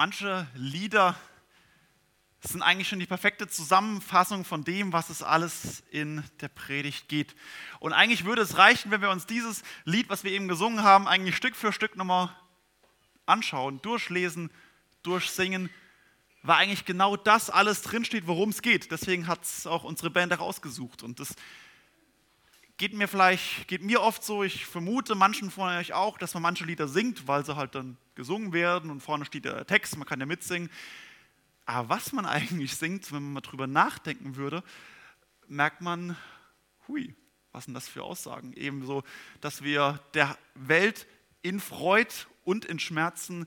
Manche Lieder sind eigentlich schon die perfekte Zusammenfassung von dem, was es alles in der Predigt geht. Und eigentlich würde es reichen, wenn wir uns dieses Lied, was wir eben gesungen haben, eigentlich Stück für Stück nochmal anschauen, durchlesen, durchsingen, weil eigentlich genau das alles drinsteht, worum es geht. Deswegen hat es auch unsere Band herausgesucht. Und das geht mir vielleicht, geht mir oft so, ich vermute manchen von euch auch, dass man manche Lieder singt, weil sie halt dann gesungen werden und vorne steht der Text, man kann ja mitsingen. Aber was man eigentlich singt, wenn man mal drüber nachdenken würde, merkt man, hui, was sind das für Aussagen? Ebenso, dass wir der Welt in Freud und in Schmerzen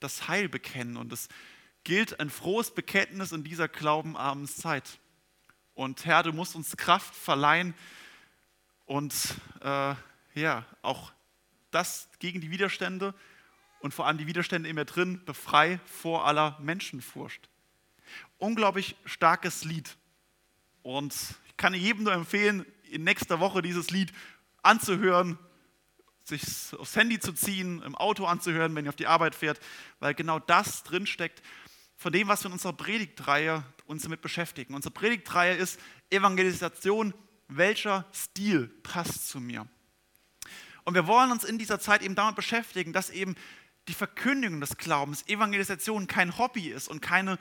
das Heil bekennen. Und es gilt ein frohes Bekenntnis in dieser glaubenarmen Zeit. Und Herr, du musst uns Kraft verleihen, und äh, ja, auch das gegen die Widerstände und vor allem die Widerstände in mir drin, befrei vor aller Menschenfurcht. Unglaublich starkes Lied. Und ich kann jedem nur empfehlen, in nächster Woche dieses Lied anzuhören, sich aufs Handy zu ziehen, im Auto anzuhören, wenn ihr auf die Arbeit fährt, weil genau das drinsteckt von dem, was wir in unserer Predigtreihe uns damit beschäftigen. Unsere Predigtreihe ist Evangelisation welcher Stil passt zu mir. Und wir wollen uns in dieser Zeit eben damit beschäftigen, dass eben die Verkündigung des Glaubens, Evangelisation kein Hobby ist und kein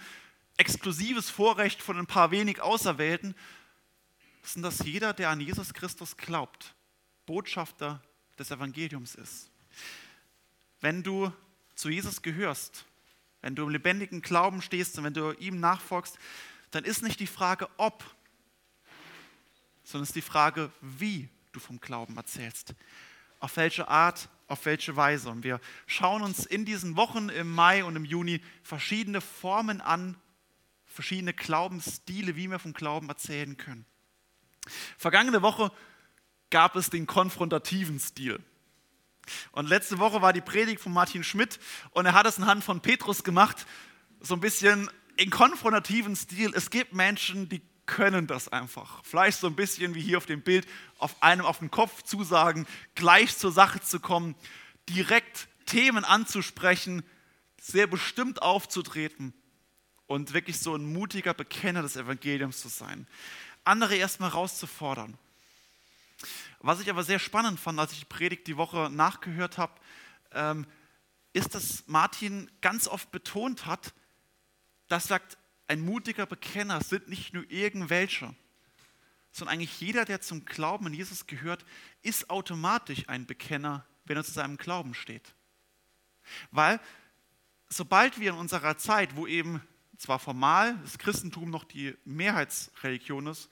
exklusives Vorrecht von ein paar wenig Auserwählten, sondern dass jeder, der an Jesus Christus glaubt, Botschafter des Evangeliums ist. Wenn du zu Jesus gehörst, wenn du im lebendigen Glauben stehst und wenn du ihm nachfolgst, dann ist nicht die Frage, ob sondern es ist die Frage, wie du vom Glauben erzählst. Auf welche Art, auf welche Weise. Und wir schauen uns in diesen Wochen im Mai und im Juni verschiedene Formen an, verschiedene Glaubensstile, wie wir vom Glauben erzählen können. Vergangene Woche gab es den konfrontativen Stil. Und letzte Woche war die Predigt von Martin Schmidt und er hat es anhand von Petrus gemacht, so ein bisschen in konfrontativen Stil. Es gibt Menschen, die können das einfach. Vielleicht so ein bisschen wie hier auf dem Bild, auf einem auf den Kopf zusagen, gleich zur Sache zu kommen, direkt Themen anzusprechen, sehr bestimmt aufzutreten und wirklich so ein mutiger Bekenner des Evangeliums zu sein. Andere erstmal rauszufordern. Was ich aber sehr spannend fand, als ich die Predigt die Woche nachgehört habe, ähm, ist, dass Martin ganz oft betont hat, dass sagt, ein mutiger Bekenner sind nicht nur irgendwelche, sondern eigentlich jeder, der zum Glauben an Jesus gehört, ist automatisch ein Bekenner, wenn er zu seinem Glauben steht. Weil sobald wir in unserer Zeit, wo eben zwar formal das Christentum noch die Mehrheitsreligion ist,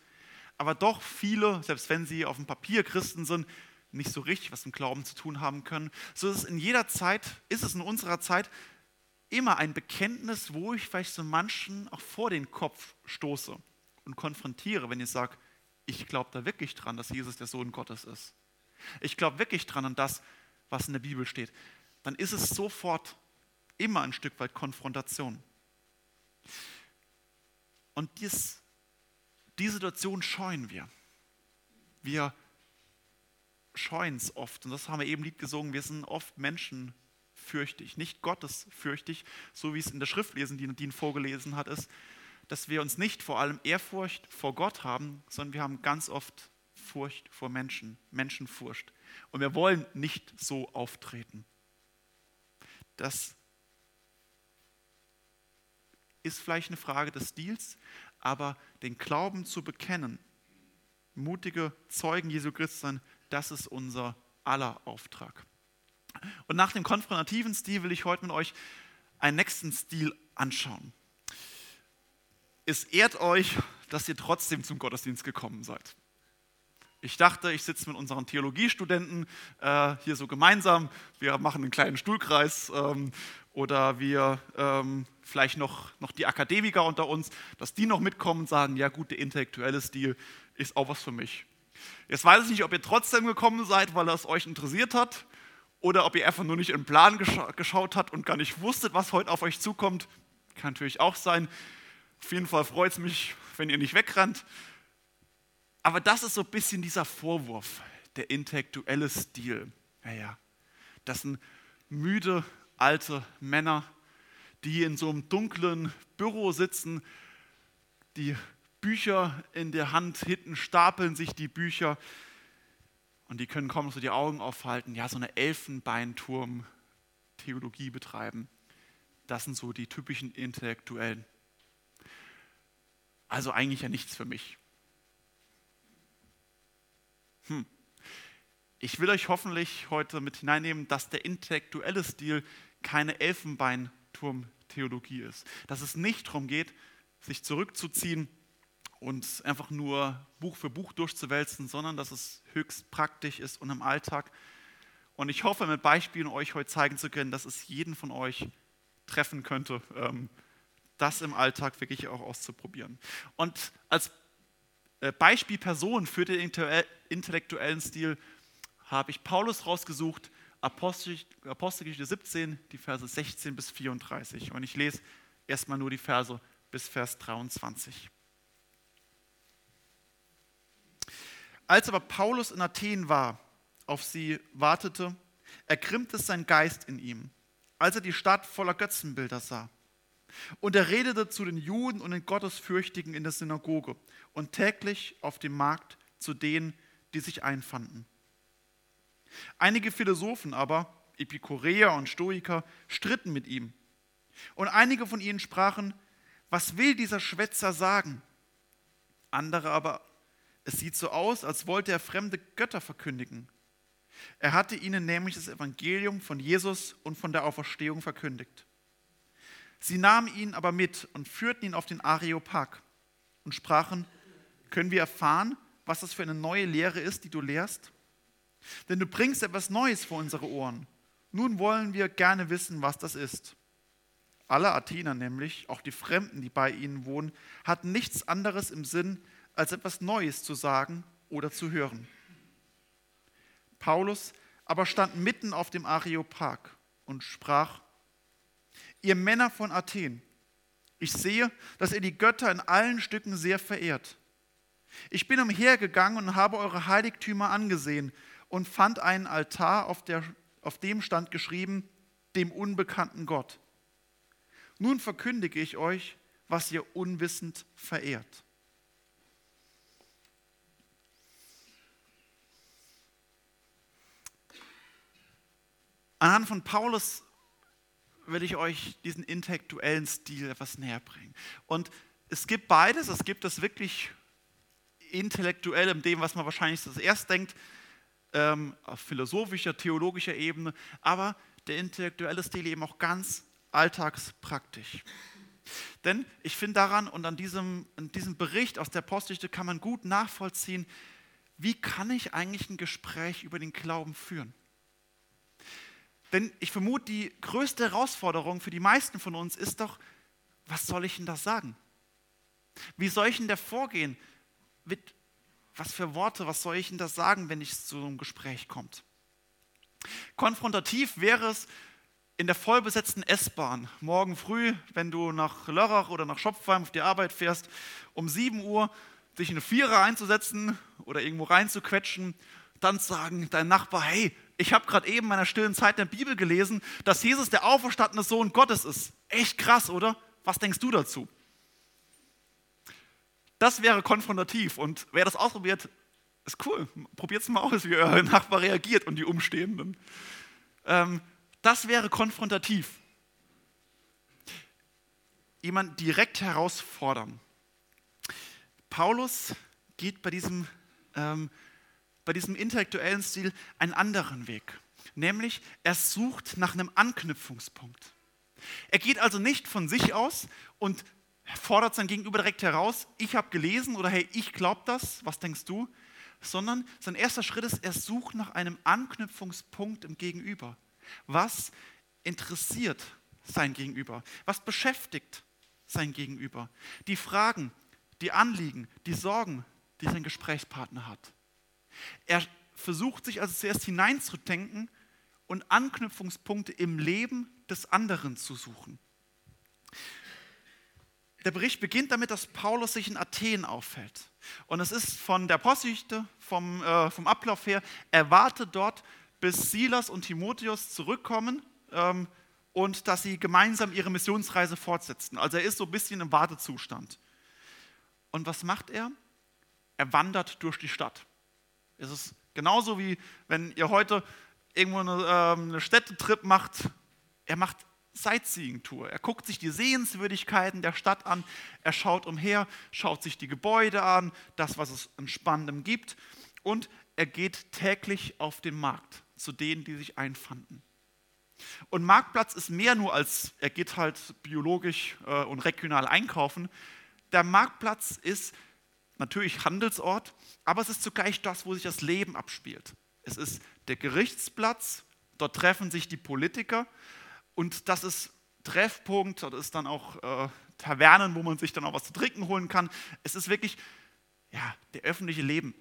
aber doch viele, selbst wenn sie auf dem Papier Christen sind, nicht so richtig was mit Glauben zu tun haben können, so ist es in jeder Zeit, ist es in unserer Zeit immer ein Bekenntnis, wo ich vielleicht so manchen auch vor den Kopf stoße und konfrontiere, wenn ich sage, ich glaube da wirklich dran, dass Jesus der Sohn Gottes ist. Ich glaube wirklich dran an das, was in der Bibel steht. Dann ist es sofort immer ein Stück weit Konfrontation. Und dies, die Situation scheuen wir. Wir scheuen es oft. Und das haben wir eben Lied gesungen. Wir sind oft Menschen, fürchtig, nicht Gottes fürchtig, so wie es in der Schriftlesen, die Nadine vorgelesen hat, ist, dass wir uns nicht vor allem Ehrfurcht vor Gott haben, sondern wir haben ganz oft Furcht vor Menschen, Menschenfurcht. Und wir wollen nicht so auftreten. Das ist vielleicht eine Frage des Stils, aber den Glauben zu bekennen, mutige Zeugen Jesu Christi sein, das ist unser aller Auftrag. Und nach dem konfrontativen Stil will ich heute mit euch einen nächsten Stil anschauen. Es ehrt euch, dass ihr trotzdem zum Gottesdienst gekommen seid. Ich dachte, ich sitze mit unseren Theologiestudenten äh, hier so gemeinsam. Wir machen einen kleinen Stuhlkreis ähm, oder wir ähm, vielleicht noch, noch die Akademiker unter uns, dass die noch mitkommen und sagen, ja gut, der intellektuelle Stil ist auch was für mich. Jetzt weiß ich nicht, ob ihr trotzdem gekommen seid, weil es euch interessiert hat oder ob ihr einfach nur nicht im Plan gescha geschaut habt und gar nicht wusstet, was heute auf euch zukommt. Kann natürlich auch sein. Auf jeden Fall freut es mich, wenn ihr nicht wegrennt. Aber das ist so ein bisschen dieser Vorwurf, der intellektuelle Stil. Naja, das sind müde alte Männer, die in so einem dunklen Büro sitzen, die Bücher in der Hand, hinten stapeln sich die Bücher und die können kaum so die Augen aufhalten, ja, so eine Elfenbeinturm-Theologie betreiben. Das sind so die typischen Intellektuellen. Also eigentlich ja nichts für mich. Hm. Ich will euch hoffentlich heute mit hineinnehmen, dass der intellektuelle Stil keine Elfenbeinturm-Theologie ist. Dass es nicht darum geht, sich zurückzuziehen und einfach nur Buch für Buch durchzuwälzen, sondern dass es höchst praktisch ist und im Alltag. Und ich hoffe, mit Beispielen euch heute zeigen zu können, dass es jeden von euch treffen könnte, ähm, das im Alltag wirklich auch auszuprobieren. Und als äh, Beispielperson für den intellektuellen Stil habe ich Paulus rausgesucht, Apostelgeschichte 17, die Verse 16 bis 34. Und ich lese erstmal nur die Verse bis Vers 23. Als aber Paulus in Athen war, auf sie wartete, ergrimmte sein Geist in ihm, als er die Stadt voller Götzenbilder sah. Und er redete zu den Juden und den Gottesfürchtigen in der Synagoge und täglich auf dem Markt zu denen, die sich einfanden. Einige Philosophen aber, Epikureer und Stoiker, stritten mit ihm. Und einige von ihnen sprachen, was will dieser Schwätzer sagen? Andere aber es sieht so aus, als wollte er fremde Götter verkündigen. Er hatte ihnen nämlich das Evangelium von Jesus und von der Auferstehung verkündigt. Sie nahmen ihn aber mit und führten ihn auf den Areopag und sprachen, können wir erfahren, was das für eine neue Lehre ist, die du lehrst? Denn du bringst etwas Neues vor unsere Ohren. Nun wollen wir gerne wissen, was das ist. Alle Athener nämlich, auch die Fremden, die bei ihnen wohnen, hatten nichts anderes im Sinn, als etwas Neues zu sagen oder zu hören. Paulus aber stand mitten auf dem Areopag und sprach, ihr Männer von Athen, ich sehe, dass ihr die Götter in allen Stücken sehr verehrt. Ich bin umhergegangen und habe eure Heiligtümer angesehen und fand einen Altar, auf, der, auf dem stand geschrieben, dem unbekannten Gott. Nun verkündige ich euch, was ihr unwissend verehrt. Anhand von Paulus will ich euch diesen intellektuellen Stil etwas näher bringen. Und es gibt beides. Es gibt das wirklich intellektuell in dem, was man wahrscheinlich zuerst denkt, ähm, auf philosophischer, theologischer Ebene, aber der intellektuelle Stil eben auch ganz alltagspraktisch. Denn ich finde daran und an diesem, an diesem Bericht aus der Postdichte kann man gut nachvollziehen, wie kann ich eigentlich ein Gespräch über den Glauben führen? Denn ich vermute, die größte Herausforderung für die meisten von uns ist doch, was soll ich denn da sagen? Wie soll ich denn da vorgehen? Mit, was für Worte, was soll ich denn da sagen, wenn es zu einem Gespräch kommt? Konfrontativ wäre es in der vollbesetzten S-Bahn morgen früh, wenn du nach Lörrach oder nach Schopfheim auf die Arbeit fährst, um 7 Uhr dich in eine Vierer einzusetzen oder irgendwo reinzuquetschen, dann sagen dein Nachbar, hey, ich habe gerade eben in meiner stillen Zeit in der Bibel gelesen, dass Jesus der auferstandene Sohn Gottes ist. Echt krass, oder? Was denkst du dazu? Das wäre konfrontativ und wer das ausprobiert, ist cool. Probiert es mal aus, wie euer Nachbar reagiert und die Umstehenden. Ähm, das wäre konfrontativ. Jemand direkt herausfordern. Paulus geht bei diesem ähm, bei diesem intellektuellen Stil einen anderen Weg. Nämlich, er sucht nach einem Anknüpfungspunkt. Er geht also nicht von sich aus und fordert sein Gegenüber direkt heraus, ich habe gelesen oder hey, ich glaube das, was denkst du? Sondern sein erster Schritt ist, er sucht nach einem Anknüpfungspunkt im Gegenüber. Was interessiert sein Gegenüber? Was beschäftigt sein Gegenüber? Die Fragen, die Anliegen, die Sorgen, die sein Gesprächspartner hat. Er versucht sich also zuerst hineinzudenken und Anknüpfungspunkte im Leben des anderen zu suchen. Der Bericht beginnt damit, dass Paulus sich in Athen auffällt. Und es ist von der Apostelgeschichte, vom, äh, vom Ablauf her, er wartet dort, bis Silas und Timotheus zurückkommen, ähm, und dass sie gemeinsam ihre Missionsreise fortsetzen. Also er ist so ein bisschen im Wartezustand. Und was macht er? Er wandert durch die Stadt. Es ist genauso wie wenn ihr heute irgendwo eine, ähm, eine Städtetrip macht. Er macht Sightseeing-Tour. Er guckt sich die Sehenswürdigkeiten der Stadt an, er schaut umher, schaut sich die Gebäude an, das, was es an Spannendem gibt und er geht täglich auf den Markt zu denen, die sich einfanden. Und Marktplatz ist mehr nur als, er geht halt biologisch äh, und regional einkaufen. Der Marktplatz ist natürlich Handelsort, aber es ist zugleich das, wo sich das Leben abspielt. Es ist der Gerichtsplatz, dort treffen sich die Politiker und das ist Treffpunkt, das ist dann auch äh, Tavernen, wo man sich dann auch was zu trinken holen kann. Es ist wirklich ja, der öffentliche Leben.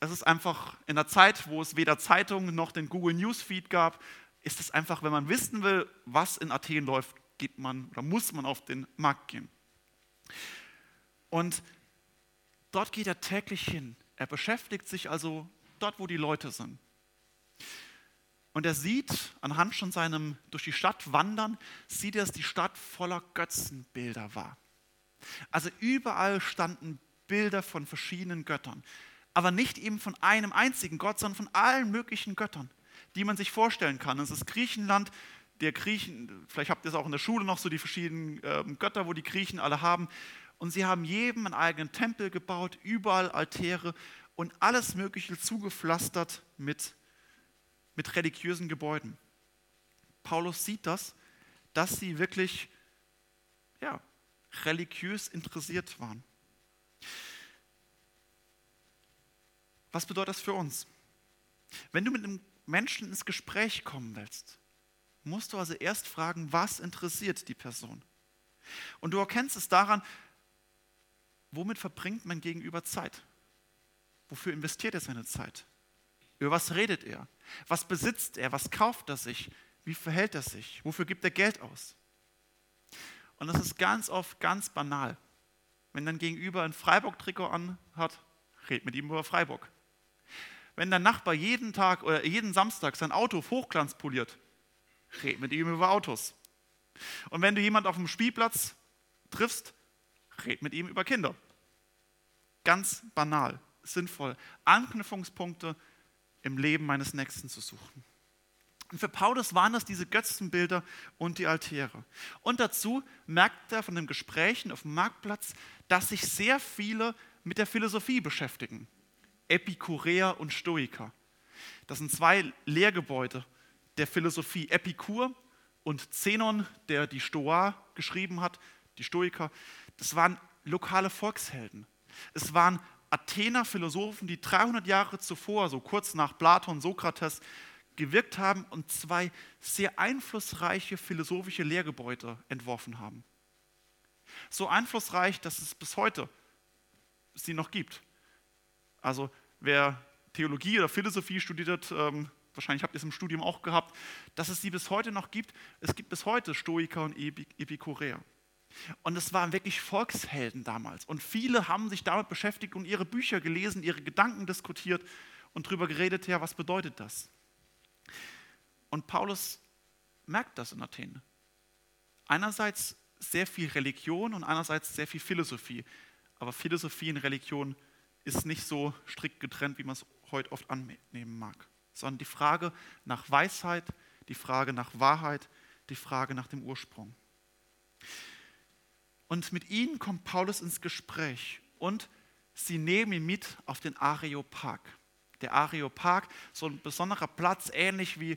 Es ist einfach in der Zeit, wo es weder Zeitungen noch den Google Newsfeed gab, ist es einfach, wenn man wissen will, was in Athen läuft, geht man oder muss man auf den Markt gehen. Und dort geht er täglich hin. Er beschäftigt sich also dort, wo die Leute sind. Und er sieht, anhand schon seinem durch die Stadt wandern, sieht er, dass die Stadt voller Götzenbilder war. Also überall standen Bilder von verschiedenen Göttern. Aber nicht eben von einem einzigen Gott, sondern von allen möglichen Göttern, die man sich vorstellen kann. Es ist Griechenland, der Griechen, vielleicht habt ihr es auch in der Schule noch so, die verschiedenen äh, Götter, wo die Griechen alle haben. Und sie haben jedem einen eigenen Tempel gebaut, überall Altäre und alles Mögliche zugepflastert mit mit religiösen Gebäuden. Paulus sieht das, dass sie wirklich ja, religiös interessiert waren. Was bedeutet das für uns? Wenn du mit einem Menschen ins Gespräch kommen willst, musst du also erst fragen, was interessiert die Person? Und du erkennst es daran, womit verbringt mein Gegenüber Zeit? Wofür investiert er seine Zeit? Über was redet er? Was besitzt er? Was kauft er sich? Wie verhält er sich? Wofür gibt er Geld aus? Und das ist ganz oft ganz banal. Wenn dein Gegenüber ein Freiburg-Trikot anhat, red mit ihm über Freiburg. Wenn dein Nachbar jeden Tag oder jeden Samstag sein Auto hochglanz poliert, red mit ihm über Autos. Und wenn du jemanden auf dem Spielplatz triffst, red mit ihm über Kinder. Ganz banal, sinnvoll. Anknüpfungspunkte im Leben meines Nächsten zu suchen. Und für Paulus waren das diese Götzenbilder und die Altäre. Und dazu merkt er von den Gesprächen auf dem Marktplatz, dass sich sehr viele mit der Philosophie beschäftigen. Epikureer und Stoiker. Das sind zwei Lehrgebäude der Philosophie. Epikur und Zenon, der die Stoa geschrieben hat, die Stoiker, das waren lokale Volkshelden. Es waren Athener Philosophen, die 300 Jahre zuvor, so kurz nach Platon, Sokrates, gewirkt haben und zwei sehr einflussreiche philosophische Lehrgebäude entworfen haben. So einflussreich, dass es bis heute sie noch gibt. Also wer Theologie oder Philosophie studiert hat, ähm, wahrscheinlich habt ihr es im Studium auch gehabt, dass es sie bis heute noch gibt. Es gibt bis heute Stoiker und Epikureer. Und es waren wirklich Volkshelden damals. Und viele haben sich damit beschäftigt und ihre Bücher gelesen, ihre Gedanken diskutiert und darüber geredet, ja, was bedeutet das? Und Paulus merkt das in Athen. Einerseits sehr viel Religion und einerseits sehr viel Philosophie. Aber Philosophie und Religion ist nicht so strikt getrennt, wie man es heute oft annehmen mag, sondern die Frage nach Weisheit, die Frage nach Wahrheit, die Frage nach dem Ursprung. Und mit ihnen kommt Paulus ins Gespräch und sie nehmen ihn mit auf den Areopag. Der Areopag, so ein besonderer Platz, ähnlich wie,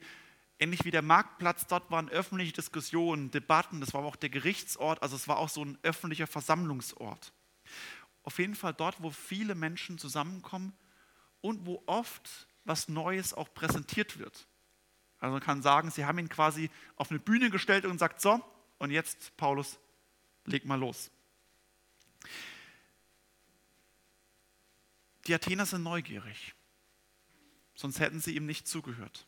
ähnlich wie der Marktplatz, dort waren öffentliche Diskussionen, Debatten, das war auch der Gerichtsort, also es war auch so ein öffentlicher Versammlungsort. Auf jeden Fall dort, wo viele Menschen zusammenkommen und wo oft was Neues auch präsentiert wird. Also man kann sagen, sie haben ihn quasi auf eine Bühne gestellt und sagt, so, und jetzt, Paulus, leg mal los. Die Athener sind neugierig, sonst hätten sie ihm nicht zugehört.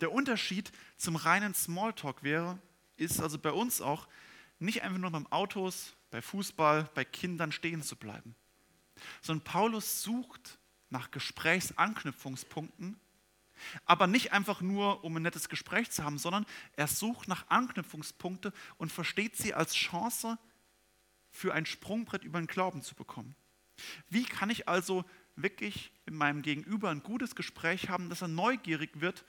Der Unterschied zum reinen Smalltalk wäre, ist also bei uns auch, nicht einfach nur beim Autos, bei Fußball, bei Kindern stehen zu bleiben, sondern Paulus sucht nach Gesprächsanknüpfungspunkten, Aber nicht einfach nur, um ein nettes Gespräch zu haben, sondern er sucht nach Anknüpfungspunkte und versteht sie als Chance für ein Sprungbrett über den Glauben zu bekommen. Wie kann ich also wirklich mit meinem Gegenüber ein gutes Gespräch haben, dass er neugierig wird?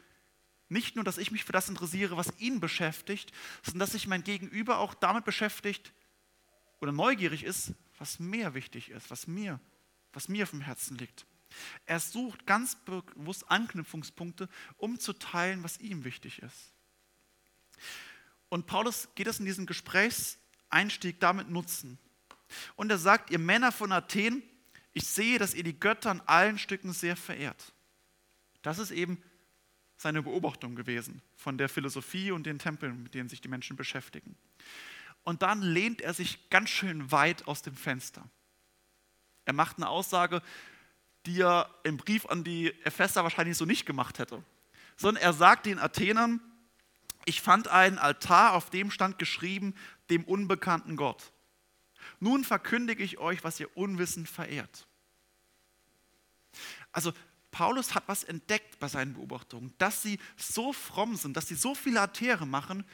Nicht nur, dass ich mich für das interessiere, was ihn beschäftigt, sondern dass sich mein Gegenüber auch damit beschäftigt oder neugierig ist, was mir wichtig ist, was mir, was mir auf dem Herzen liegt. Er sucht ganz bewusst Anknüpfungspunkte, um zu teilen, was ihm wichtig ist. Und Paulus geht es in diesem Gesprächseinstieg damit nutzen. Und er sagt, ihr Männer von Athen, ich sehe, dass ihr die Götter an allen Stücken sehr verehrt. Das ist eben seine Beobachtung gewesen von der Philosophie und den Tempeln, mit denen sich die Menschen beschäftigen. Und dann lehnt er sich ganz schön weit aus dem Fenster. Er macht eine Aussage, die er im Brief an die Epheser wahrscheinlich so nicht gemacht hätte. Sondern er sagt den Athenern, ich fand einen Altar, auf dem stand geschrieben, dem unbekannten Gott. Nun verkündige ich euch, was ihr unwissend verehrt. Also Paulus hat was entdeckt bei seinen Beobachtungen, dass sie so fromm sind, dass sie so viele Altäre machen,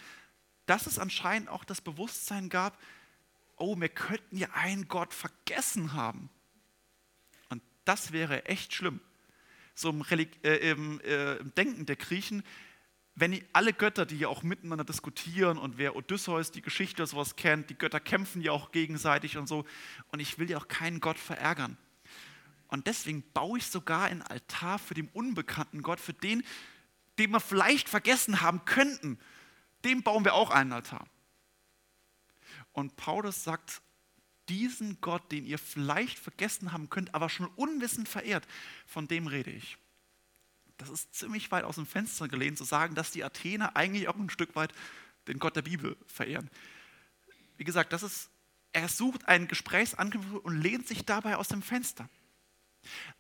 dass es anscheinend auch das Bewusstsein gab, oh, wir könnten ja einen Gott vergessen haben. Das wäre echt schlimm. So im, Relig äh, im, äh, im Denken der Griechen, wenn alle Götter, die ja auch miteinander diskutieren und wer Odysseus die Geschichte oder sowas kennt, die Götter kämpfen ja auch gegenseitig und so. Und ich will ja auch keinen Gott verärgern. Und deswegen baue ich sogar einen Altar für den unbekannten Gott, für den, den wir vielleicht vergessen haben könnten. Dem bauen wir auch einen Altar. Und Paulus sagt, diesen Gott, den ihr vielleicht vergessen haben könnt, aber schon unwissend verehrt, von dem rede ich. Das ist ziemlich weit aus dem Fenster gelehnt, zu sagen, dass die Athener eigentlich auch ein Stück weit den Gott der Bibel verehren. Wie gesagt, das ist, er sucht einen Gesprächsanknüpfung und lehnt sich dabei aus dem Fenster.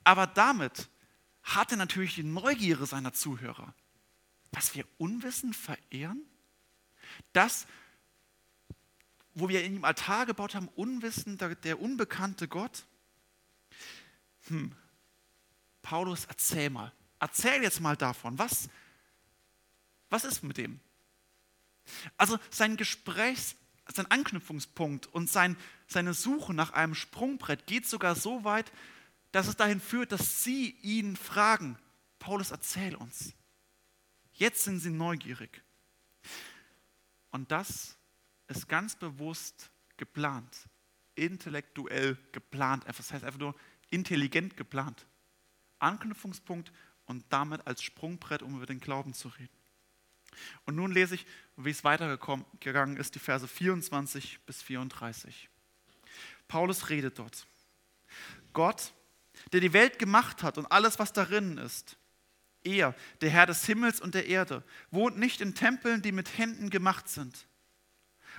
Aber damit hat er natürlich die Neugierde seiner Zuhörer. Was wir unwissend verehren? Das, wo wir in ihm Altar gebaut haben, unwissend, der unbekannte Gott? Hm. Paulus, erzähl mal. Erzähl jetzt mal davon. Was, was ist mit dem? Also sein Gesprächs, sein Anknüpfungspunkt und sein, seine Suche nach einem Sprungbrett geht sogar so weit, dass es dahin führt, dass sie ihn fragen, Paulus, erzähl uns. Jetzt sind sie neugierig. Und das ist ganz bewusst geplant, intellektuell geplant. Das heißt einfach nur intelligent geplant. Anknüpfungspunkt und damit als Sprungbrett, um über den Glauben zu reden. Und nun lese ich, wie es weitergegangen ist, die Verse 24 bis 34. Paulus redet dort. Gott, der die Welt gemacht hat und alles, was darin ist, er, der Herr des Himmels und der Erde, wohnt nicht in Tempeln, die mit Händen gemacht sind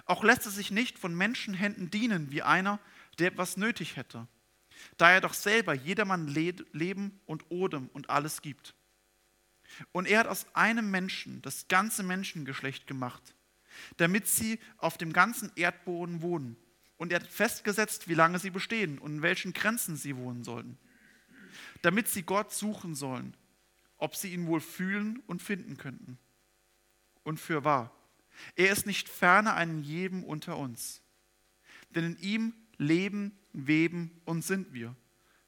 auch lässt er sich nicht von Menschenhänden dienen wie einer, der etwas nötig hätte, da er doch selber jedermann Leben und Odem und alles gibt. Und er hat aus einem Menschen das ganze Menschengeschlecht gemacht, damit sie auf dem ganzen Erdboden wohnen. Und er hat festgesetzt, wie lange sie bestehen und in welchen Grenzen sie wohnen sollen, damit sie Gott suchen sollen, ob sie ihn wohl fühlen und finden könnten. Und für wahr, er ist nicht ferner an jedem unter uns. Denn in ihm leben, weben und sind wir,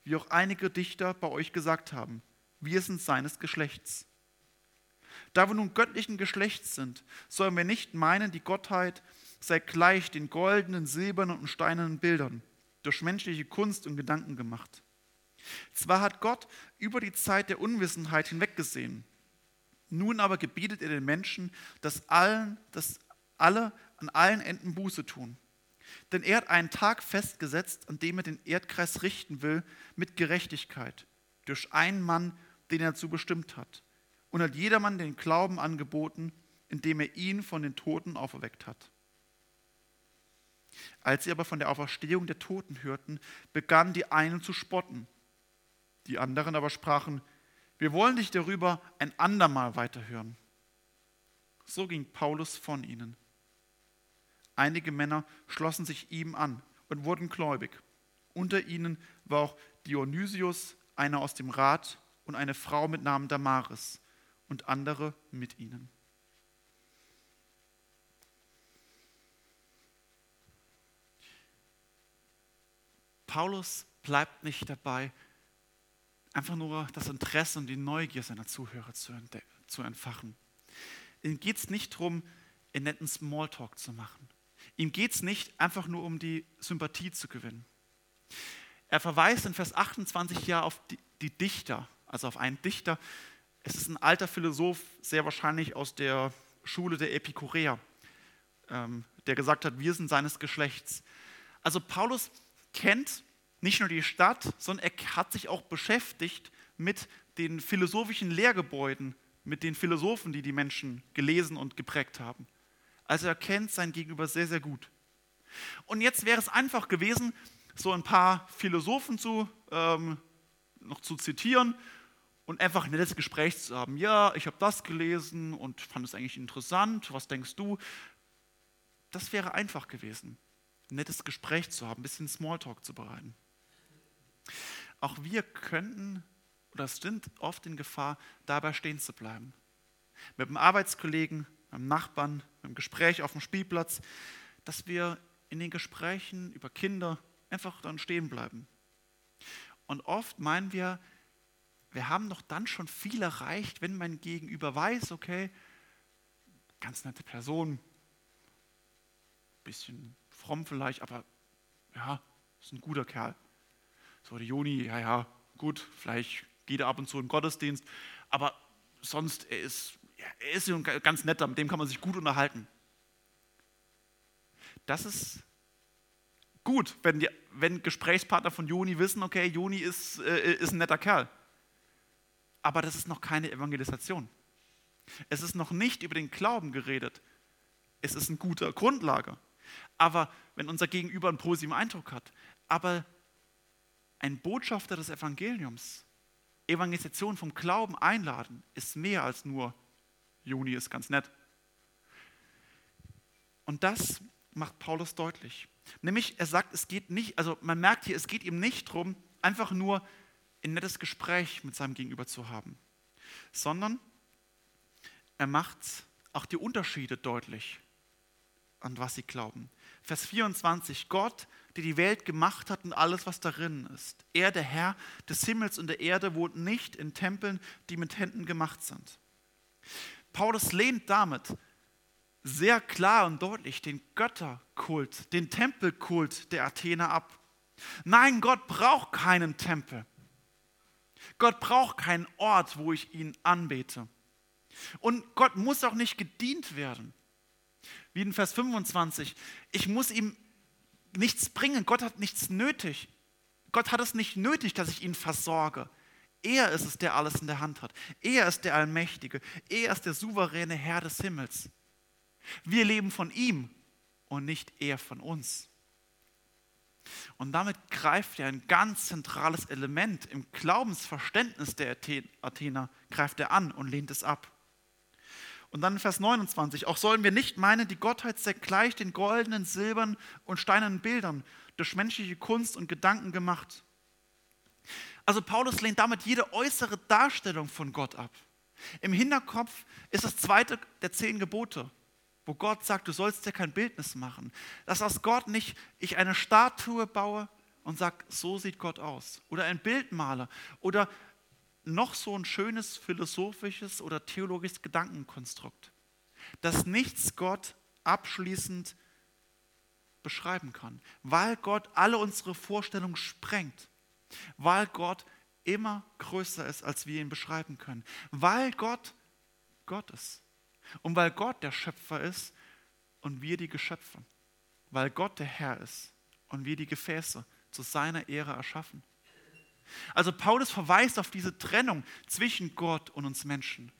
wie auch einige Dichter bei euch gesagt haben. Wir sind seines Geschlechts. Da wir nun göttlichen Geschlechts sind, sollen wir nicht meinen, die Gottheit sei gleich den goldenen, silbernen und steinernen Bildern, durch menschliche Kunst und Gedanken gemacht. Zwar hat Gott über die Zeit der Unwissenheit hinweggesehen nun aber gebietet er den Menschen, dass, allen, dass alle an allen Enden Buße tun. Denn er hat einen Tag festgesetzt, an dem er den Erdkreis richten will mit Gerechtigkeit, durch einen Mann, den er dazu bestimmt hat. Und hat jedermann den Glauben angeboten, indem er ihn von den Toten auferweckt hat. Als sie aber von der Auferstehung der Toten hörten, begannen die einen zu spotten. Die anderen aber sprachen, wir wollen dich darüber ein andermal weiterhören. So ging Paulus von ihnen. Einige Männer schlossen sich ihm an und wurden gläubig. Unter ihnen war auch Dionysius, einer aus dem Rat, und eine Frau mit Namen Damaris, und andere mit ihnen. Paulus bleibt nicht dabei, einfach nur das Interesse und die Neugier seiner Zuhörer zu, zu entfachen. Ihm geht es nicht darum, einen netten Smalltalk zu machen. Ihm geht es nicht einfach nur um die Sympathie zu gewinnen. Er verweist in Vers 28 ja auf die, die Dichter, also auf einen Dichter. Es ist ein alter Philosoph, sehr wahrscheinlich aus der Schule der Epikureer, ähm, der gesagt hat, wir sind seines Geschlechts. Also Paulus kennt nicht nur die Stadt, sondern er hat sich auch beschäftigt mit den philosophischen Lehrgebäuden, mit den Philosophen, die die Menschen gelesen und geprägt haben. Also er kennt sein Gegenüber sehr, sehr gut. Und jetzt wäre es einfach gewesen, so ein paar Philosophen zu, ähm, noch zu zitieren und einfach ein nettes Gespräch zu haben. Ja, ich habe das gelesen und fand es eigentlich interessant. Was denkst du? Das wäre einfach gewesen ein nettes Gespräch zu haben, ein bisschen Smalltalk zu bereiten. Auch wir könnten oder sind oft in Gefahr, dabei stehen zu bleiben. Mit einem Arbeitskollegen, mit einem Nachbarn, mit einem Gespräch auf dem Spielplatz, dass wir in den Gesprächen über Kinder einfach dann stehen bleiben. Und oft meinen wir, wir haben doch dann schon viel erreicht, wenn mein Gegenüber weiß, okay, ganz nette Person, bisschen fromm vielleicht, aber ja, ist ein guter Kerl. So, der Joni, ja, ja, gut, vielleicht geht er ab und zu in den Gottesdienst, aber sonst, er ist, er ist ein ganz netter, mit dem kann man sich gut unterhalten. Das ist gut, wenn, die, wenn Gesprächspartner von Joni wissen, okay, Joni ist, äh, ist ein netter Kerl. Aber das ist noch keine Evangelisation. Es ist noch nicht über den Glauben geredet. Es ist eine gute Grundlage aber wenn unser Gegenüber einen positiven Eindruck hat. Aber ein Botschafter des Evangeliums, Evangelisation vom Glauben einladen, ist mehr als nur, Juni ist ganz nett. Und das macht Paulus deutlich. Nämlich, er sagt, es geht nicht, also man merkt hier, es geht ihm nicht darum, einfach nur ein nettes Gespräch mit seinem Gegenüber zu haben, sondern er macht auch die Unterschiede deutlich, an was sie glauben. Vers 24, Gott, der die Welt gemacht hat und alles, was darin ist. Er, der Herr des Himmels und der Erde, wohnt nicht in Tempeln, die mit Händen gemacht sind. Paulus lehnt damit sehr klar und deutlich den Götterkult, den Tempelkult der Athener ab. Nein, Gott braucht keinen Tempel. Gott braucht keinen Ort, wo ich ihn anbete. Und Gott muss auch nicht gedient werden wie in Vers 25, ich muss ihm nichts bringen. Gott hat nichts nötig. Gott hat es nicht nötig, dass ich ihn versorge. Er ist es, der alles in der Hand hat. Er ist der Allmächtige. Er ist der souveräne Herr des Himmels. Wir leben von ihm und nicht er von uns. Und damit greift er ein ganz zentrales Element im Glaubensverständnis der Athener, greift er an und lehnt es ab. Und dann Vers 29, auch sollen wir nicht meinen, die Gottheit sei gleich den goldenen, silbernen und steinernen Bildern durch menschliche Kunst und Gedanken gemacht. Also Paulus lehnt damit jede äußere Darstellung von Gott ab. Im Hinterkopf ist das zweite der zehn Gebote, wo Gott sagt, du sollst dir kein Bildnis machen. Dass aus Gott nicht ich eine Statue baue und sage, so sieht Gott aus. Oder ein Bild male. Oder noch so ein schönes philosophisches oder theologisches Gedankenkonstrukt, das nichts Gott abschließend beschreiben kann, weil Gott alle unsere Vorstellungen sprengt, weil Gott immer größer ist, als wir ihn beschreiben können, weil Gott Gott ist und weil Gott der Schöpfer ist und wir die Geschöpfe, weil Gott der Herr ist und wir die Gefäße zu seiner Ehre erschaffen. Also Paulus verweist auf diese Trennung zwischen Gott und uns Menschen.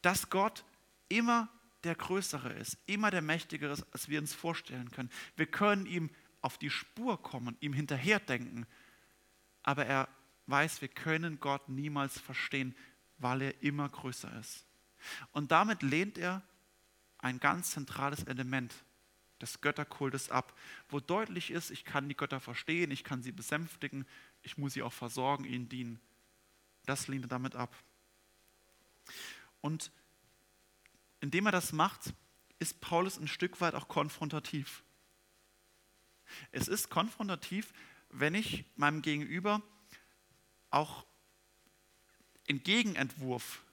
Dass Gott immer der Größere ist, immer der Mächtigere ist, als wir uns vorstellen können. Wir können ihm auf die Spur kommen, ihm hinterherdenken, aber er weiß, wir können Gott niemals verstehen, weil er immer größer ist. Und damit lehnt er ein ganz zentrales Element des Götterkultes ab, wo deutlich ist, ich kann die Götter verstehen, ich kann sie besänftigen, ich muss sie auch versorgen, ihnen dienen. Das lehnt er damit ab. Und indem er das macht, ist Paulus ein Stück weit auch konfrontativ. Es ist konfrontativ, wenn ich meinem Gegenüber auch einen Gegenentwurf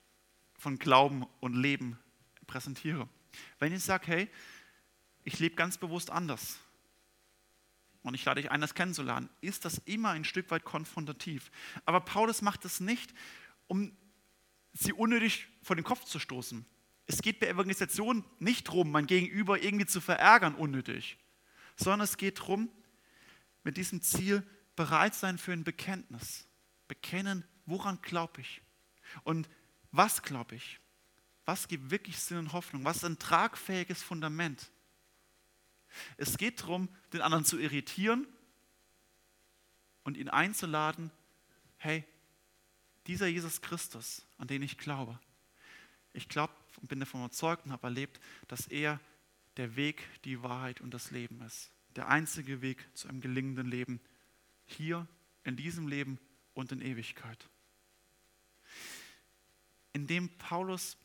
von Glauben und Leben präsentiere. Wenn ich sage, hey, ich lebe ganz bewusst anders und ich lade dich ein, das kennenzulernen, ist das immer ein Stück weit konfrontativ. Aber Paulus macht es nicht, um sie unnötig vor den Kopf zu stoßen. Es geht bei Evangelisation nicht darum, mein Gegenüber irgendwie zu verärgern unnötig, sondern es geht darum, mit diesem Ziel bereit sein für ein Bekenntnis. Bekennen, woran glaube ich und was glaube ich. Was gibt wirklich Sinn und Hoffnung? Was ist ein tragfähiges Fundament? Es geht darum, den anderen zu irritieren und ihn einzuladen, hey, dieser Jesus Christus, an den ich glaube, ich glaube und bin davon überzeugt und habe erlebt, dass er der Weg, die Wahrheit und das Leben ist. Der einzige Weg zu einem gelingenden Leben hier, in diesem Leben und in Ewigkeit. Indem Paulus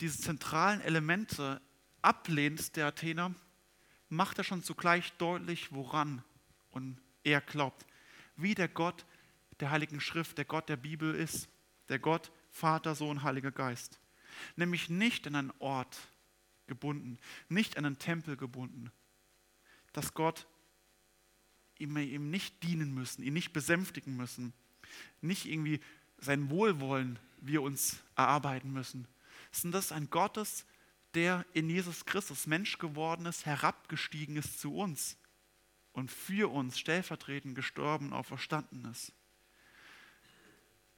diese zentralen Elemente ablehnt, der Athener, macht er schon zugleich deutlich, woran und er glaubt. Wie der Gott der Heiligen Schrift, der Gott der Bibel ist. Der Gott, Vater, Sohn, Heiliger Geist. Nämlich nicht in einen Ort gebunden, nicht an einen Tempel gebunden. Dass Gott ihm, nicht dienen müssen, ihn nicht besänftigen müssen, nicht irgendwie sein Wohlwollen wir uns erarbeiten müssen, sondern das ein Gottes, der in Jesus Christus Mensch geworden ist, herabgestiegen ist zu uns und für uns stellvertretend gestorben und auferstanden ist.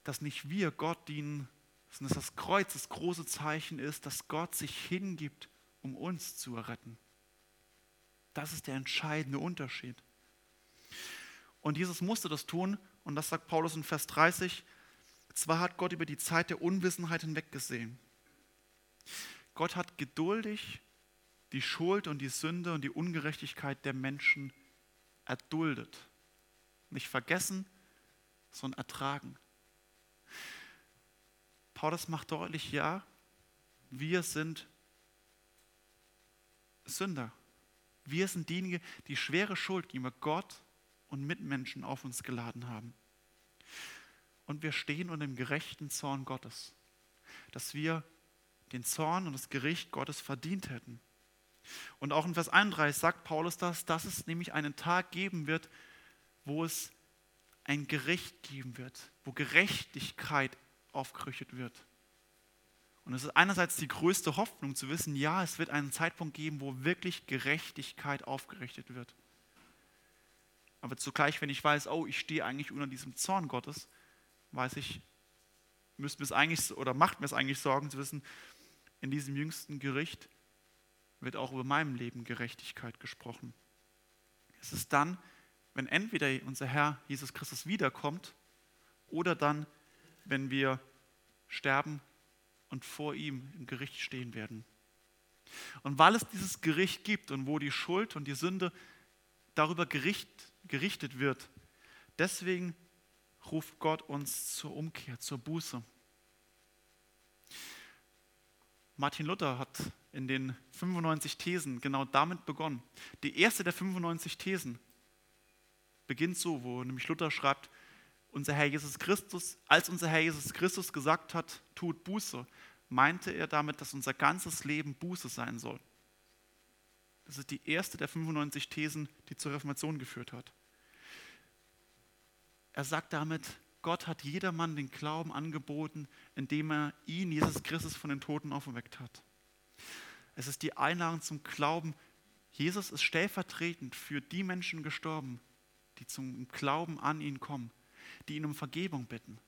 Dass nicht wir Gott dienen, sondern dass das Kreuz das große Zeichen ist, dass Gott sich hingibt, um uns zu erretten. Das ist der entscheidende Unterschied. Und Jesus musste das tun, und das sagt Paulus in Vers 30, zwar hat Gott über die Zeit der Unwissenheit hinweggesehen. Gott hat geduldig die Schuld und die Sünde und die Ungerechtigkeit der Menschen erduldet. Nicht vergessen, sondern ertragen. Paulus macht deutlich, ja, wir sind Sünder. Wir sind diejenigen, die schwere Schuld gegenüber Gott und Mitmenschen auf uns geladen haben und wir stehen unter dem gerechten Zorn Gottes, dass wir den Zorn und das Gericht Gottes verdient hätten. Und auch in Vers 31 sagt Paulus das, dass es nämlich einen Tag geben wird, wo es ein Gericht geben wird, wo Gerechtigkeit aufgerichtet wird. Und es ist einerseits die größte Hoffnung zu wissen, ja, es wird einen Zeitpunkt geben, wo wirklich Gerechtigkeit aufgerichtet wird. Aber zugleich, wenn ich weiß, oh, ich stehe eigentlich unter diesem Zorn Gottes, weiß ich, müsste mir es eigentlich oder macht mir es eigentlich Sorgen zu wissen, in diesem jüngsten Gericht wird auch über meinem Leben Gerechtigkeit gesprochen. Es ist dann, wenn entweder unser Herr Jesus Christus wiederkommt oder dann, wenn wir sterben und vor ihm im Gericht stehen werden. Und weil es dieses Gericht gibt und wo die Schuld und die Sünde darüber gericht, gerichtet wird, deswegen ruft Gott uns zur Umkehr, zur Buße. Martin Luther hat in den 95 Thesen genau damit begonnen. Die erste der 95 Thesen beginnt so, wo nämlich Luther schreibt, unser Herr Jesus Christus, als unser Herr Jesus Christus gesagt hat, tut Buße, meinte er damit, dass unser ganzes Leben Buße sein soll. Das ist die erste der 95 Thesen, die zur Reformation geführt hat. Er sagt damit, Gott hat jedermann den Glauben angeboten, indem er ihn, Jesus Christus, von den Toten auferweckt hat. Es ist die Einladung zum Glauben. Jesus ist stellvertretend für die Menschen gestorben, die zum Glauben an ihn kommen, die ihn um Vergebung bitten,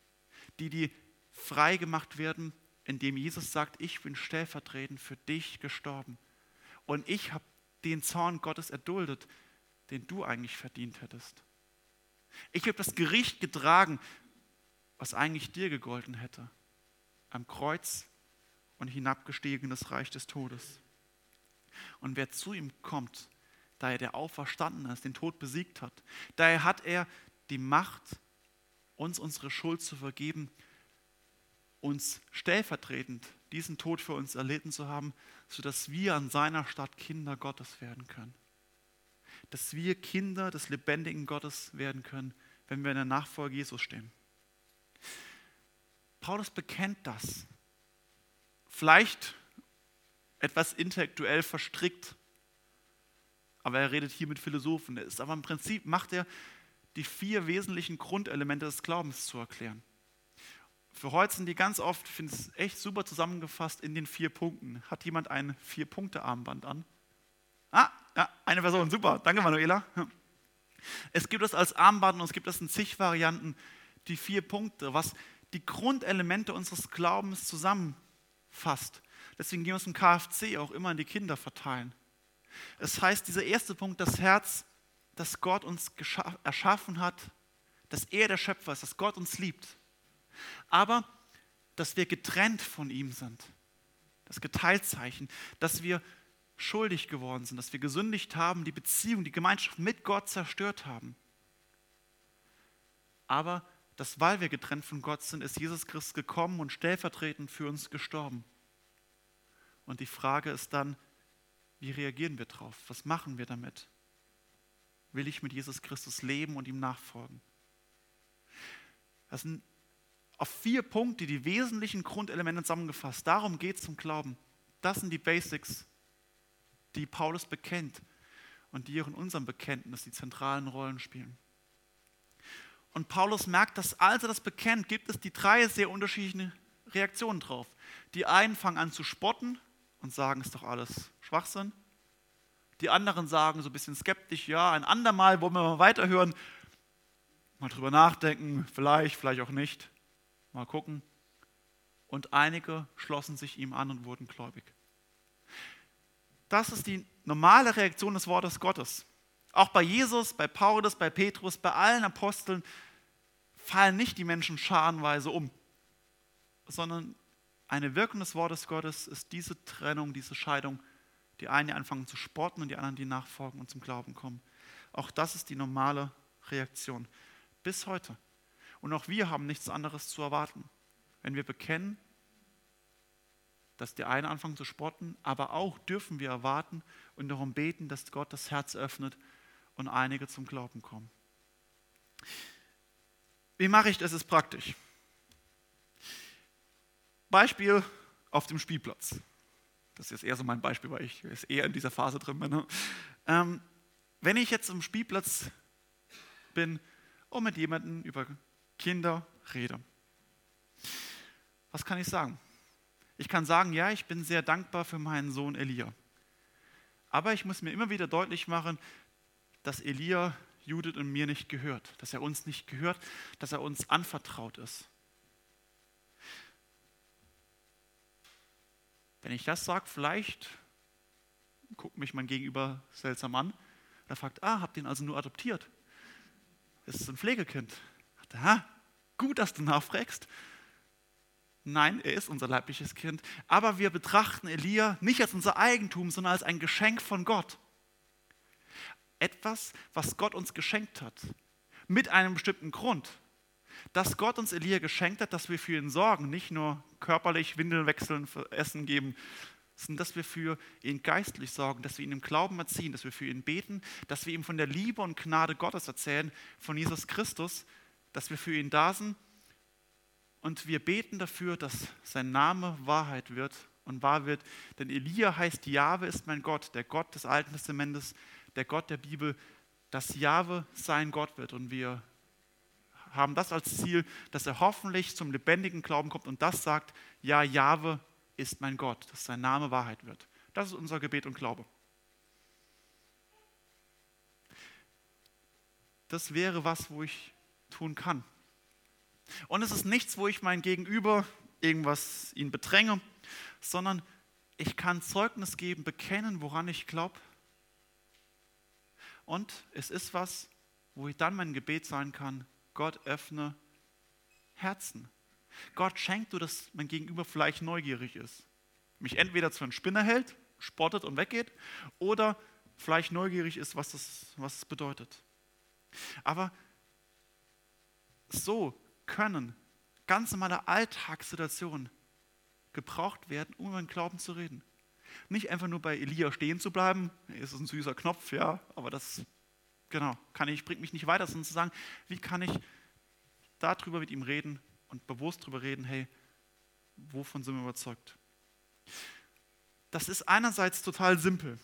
die, die frei gemacht werden, indem Jesus sagt, ich bin stellvertretend für dich gestorben. Und ich habe den Zorn Gottes erduldet, den du eigentlich verdient hättest. Ich habe das Gericht getragen, was eigentlich dir gegolten hätte. Am Kreuz und hinabgestiegen in das Reich des Todes. Und wer zu ihm kommt, da er der Auferstanden ist, den Tod besiegt hat, daher hat er die Macht, uns unsere Schuld zu vergeben uns stellvertretend diesen Tod für uns erlitten zu haben, sodass wir an seiner Stadt Kinder Gottes werden können. Dass wir Kinder des lebendigen Gottes werden können, wenn wir in der Nachfolge Jesus stehen. Paulus bekennt das. Vielleicht etwas intellektuell verstrickt, aber er redet hier mit Philosophen. Er aber im Prinzip macht er die vier wesentlichen Grundelemente des Glaubens zu erklären. Für heute sind die ganz oft, ich finde es echt super zusammengefasst in den vier Punkten. Hat jemand ein Vier-Punkte-Armband an? Ah, ja, eine Person, super, danke Manuela. Es gibt es als Armband und es gibt es in zig Varianten, die vier Punkte, was die Grundelemente unseres Glaubens zusammenfasst. Deswegen gehen wir es im KFC auch immer an die Kinder verteilen. Es heißt, dieser erste Punkt, das Herz, das Gott uns erschaffen hat, dass er der Schöpfer ist, dass Gott uns liebt. Aber, dass wir getrennt von ihm sind. Das Geteiltzeichen, dass wir schuldig geworden sind, dass wir gesündigt haben, die Beziehung, die Gemeinschaft mit Gott zerstört haben. Aber dass weil wir getrennt von Gott sind, ist Jesus Christus gekommen und stellvertretend für uns gestorben. Und die Frage ist dann, wie reagieren wir darauf? Was machen wir damit? Will ich mit Jesus Christus leben und ihm nachfolgen? Das sind auf vier Punkte die wesentlichen Grundelemente zusammengefasst. Darum geht es zum Glauben. Das sind die Basics, die Paulus bekennt und die auch in unserem Bekenntnis die zentralen Rollen spielen. Und Paulus merkt, dass als er das bekennt, gibt es die drei sehr unterschiedlichen Reaktionen drauf. Die einen fangen an zu spotten und sagen, ist doch alles Schwachsinn. Die anderen sagen so ein bisschen skeptisch, ja, ein andermal wollen wir mal weiterhören, mal drüber nachdenken, vielleicht, vielleicht auch nicht, mal gucken. Und einige schlossen sich ihm an und wurden gläubig. Das ist die normale Reaktion des Wortes Gottes. Auch bei Jesus, bei Paulus, bei Petrus, bei allen Aposteln fallen nicht die Menschen scharenweise um, sondern eine Wirkung des Wortes Gottes ist diese Trennung, diese Scheidung. Die einen, die anfangen zu sporten und die anderen, die nachfolgen und zum Glauben kommen. Auch das ist die normale Reaktion bis heute. Und auch wir haben nichts anderes zu erwarten. Wenn wir bekennen, dass die einen anfangen zu spotten, aber auch dürfen wir erwarten und darum beten, dass Gott das Herz öffnet und einige zum Glauben kommen. Wie mache ich das? Ist praktisch. Beispiel auf dem Spielplatz. Das ist jetzt eher so mein Beispiel, weil ich jetzt eher in dieser Phase drin bin. Ne? Ähm, wenn ich jetzt am Spielplatz bin und mit jemandem über Kinder rede, was kann ich sagen? Ich kann sagen, ja, ich bin sehr dankbar für meinen Sohn Elia. Aber ich muss mir immer wieder deutlich machen, dass Elia Judith und mir nicht gehört, dass er uns nicht gehört, dass er uns anvertraut ist. Wenn ich das sage, vielleicht guckt mich mein Gegenüber seltsam an. Er fragt, ah, habt ihr ihn also nur adoptiert? Ist es ein Pflegekind? Ah, gut, dass du nachfragst. Nein, er ist unser leibliches Kind. Aber wir betrachten Elia nicht als unser Eigentum, sondern als ein Geschenk von Gott etwas, was Gott uns geschenkt hat, mit einem bestimmten Grund. Dass Gott uns Elia geschenkt hat, dass wir für ihn sorgen, nicht nur körperlich Windeln wechseln, Essen geben, sondern dass wir für ihn geistlich sorgen, dass wir ihn im Glauben erziehen, dass wir für ihn beten, dass wir ihm von der Liebe und Gnade Gottes erzählen, von Jesus Christus, dass wir für ihn da sind und wir beten dafür, dass sein Name Wahrheit wird und wahr wird. Denn Elia heißt, Jahwe ist mein Gott, der Gott des Alten Testamentes, der Gott der Bibel, dass Jahwe sein Gott wird. Und wir haben das als Ziel, dass er hoffentlich zum lebendigen Glauben kommt und das sagt, ja, Jahwe ist mein Gott, dass sein Name Wahrheit wird. Das ist unser Gebet und Glaube. Das wäre was, wo ich tun kann. Und es ist nichts, wo ich mein Gegenüber irgendwas ihn bedränge, sondern ich kann Zeugnis geben, bekennen, woran ich glaube und es ist was, wo ich dann mein Gebet sein kann, Gott öffne Herzen. Gott schenkt du, dass mein Gegenüber vielleicht neugierig ist. Mich entweder zu einem Spinner hält, spottet und weggeht, oder vielleicht neugierig ist, was das, was es bedeutet. Aber so können ganz normale Alltagssituationen gebraucht werden, um über den Glauben zu reden. Nicht einfach nur bei Elia stehen zu bleiben, ist ein süßer Knopf, ja, aber das, genau, kann ich, bringt mich nicht weiter, sondern zu sagen, wie kann ich darüber mit ihm reden und bewusst darüber reden, hey, wovon sind wir überzeugt? Das ist einerseits total simpel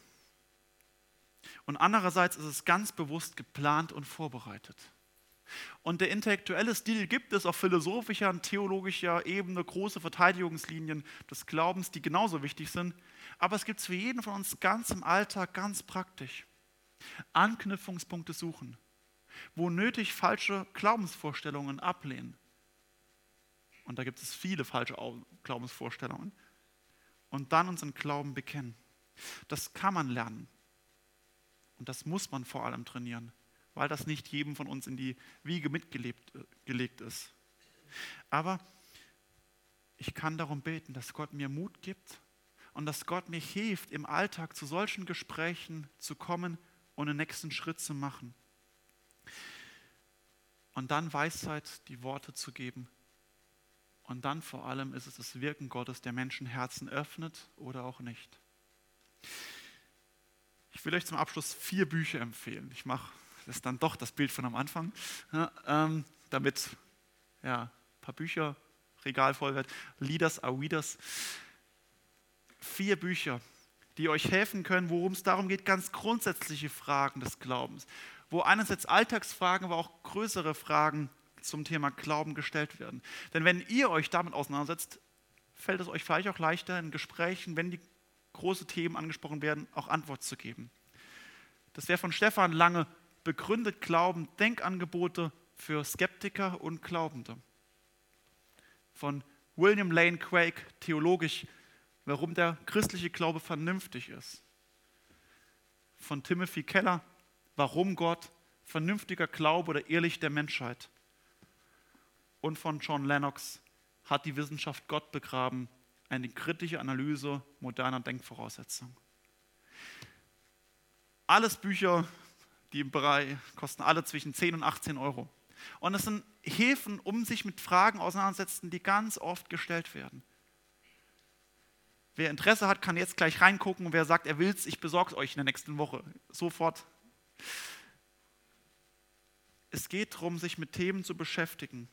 und andererseits ist es ganz bewusst geplant und vorbereitet. Und der intellektuelle Stil gibt es auf philosophischer und theologischer Ebene große Verteidigungslinien des Glaubens, die genauso wichtig sind. Aber es gibt es für jeden von uns ganz im Alltag, ganz praktisch. Anknüpfungspunkte suchen, wo nötig falsche Glaubensvorstellungen ablehnen. Und da gibt es viele falsche Glaubensvorstellungen. Und dann unseren Glauben bekennen. Das kann man lernen. Und das muss man vor allem trainieren weil das nicht jedem von uns in die Wiege mitgelegt äh, ist. Aber ich kann darum beten, dass Gott mir Mut gibt und dass Gott mir hilft, im Alltag zu solchen Gesprächen zu kommen und den nächsten Schritt zu machen. Und dann Weisheit, die Worte zu geben. Und dann vor allem ist es das Wirken Gottes, der Menschen Herzen öffnet oder auch nicht. Ich will euch zum Abschluss vier Bücher empfehlen. Ich mache das ist dann doch das Bild von am Anfang, ja, ähm, damit ja, ein paar Bücher, Regal voll wird. Leaders Readers. Vier Bücher, die euch helfen können, worum es darum geht, ganz grundsätzliche Fragen des Glaubens, wo einerseits Alltagsfragen, aber auch größere Fragen zum Thema Glauben gestellt werden. Denn wenn ihr euch damit auseinandersetzt, fällt es euch vielleicht auch leichter in Gesprächen, wenn die großen Themen angesprochen werden, auch Antwort zu geben. Das wäre von Stefan Lange begründet Glauben Denkangebote für Skeptiker und Glaubende. Von William Lane Craig, theologisch, warum der christliche Glaube vernünftig ist. Von Timothy Keller, warum Gott vernünftiger Glaube oder Ehrlich der Menschheit. Und von John Lennox, hat die Wissenschaft Gott begraben, eine kritische Analyse moderner Denkvoraussetzungen. Alles Bücher, die Bereich kosten alle zwischen 10 und 18 Euro. Und es sind Hilfen, um sich mit Fragen auseinanderzusetzen, die ganz oft gestellt werden. Wer Interesse hat, kann jetzt gleich reingucken. Wer sagt, er will es, ich besorge es euch in der nächsten Woche. Sofort. Es geht darum, sich mit Themen zu beschäftigen.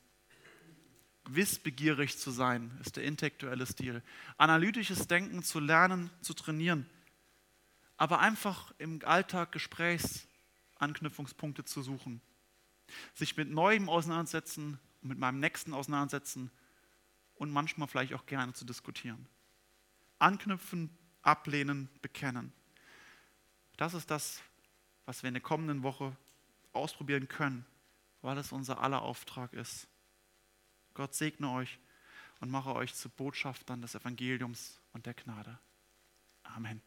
Wissbegierig zu sein, ist der intellektuelle Stil. Analytisches Denken zu lernen, zu trainieren. Aber einfach im Alltag Gesprächs Anknüpfungspunkte zu suchen. Sich mit Neuem auseinandersetzen, mit meinem Nächsten auseinandersetzen und manchmal vielleicht auch gerne zu diskutieren. Anknüpfen, ablehnen, bekennen. Das ist das, was wir in der kommenden Woche ausprobieren können, weil es unser aller Auftrag ist. Gott segne euch und mache euch zu Botschaftern des Evangeliums und der Gnade. Amen.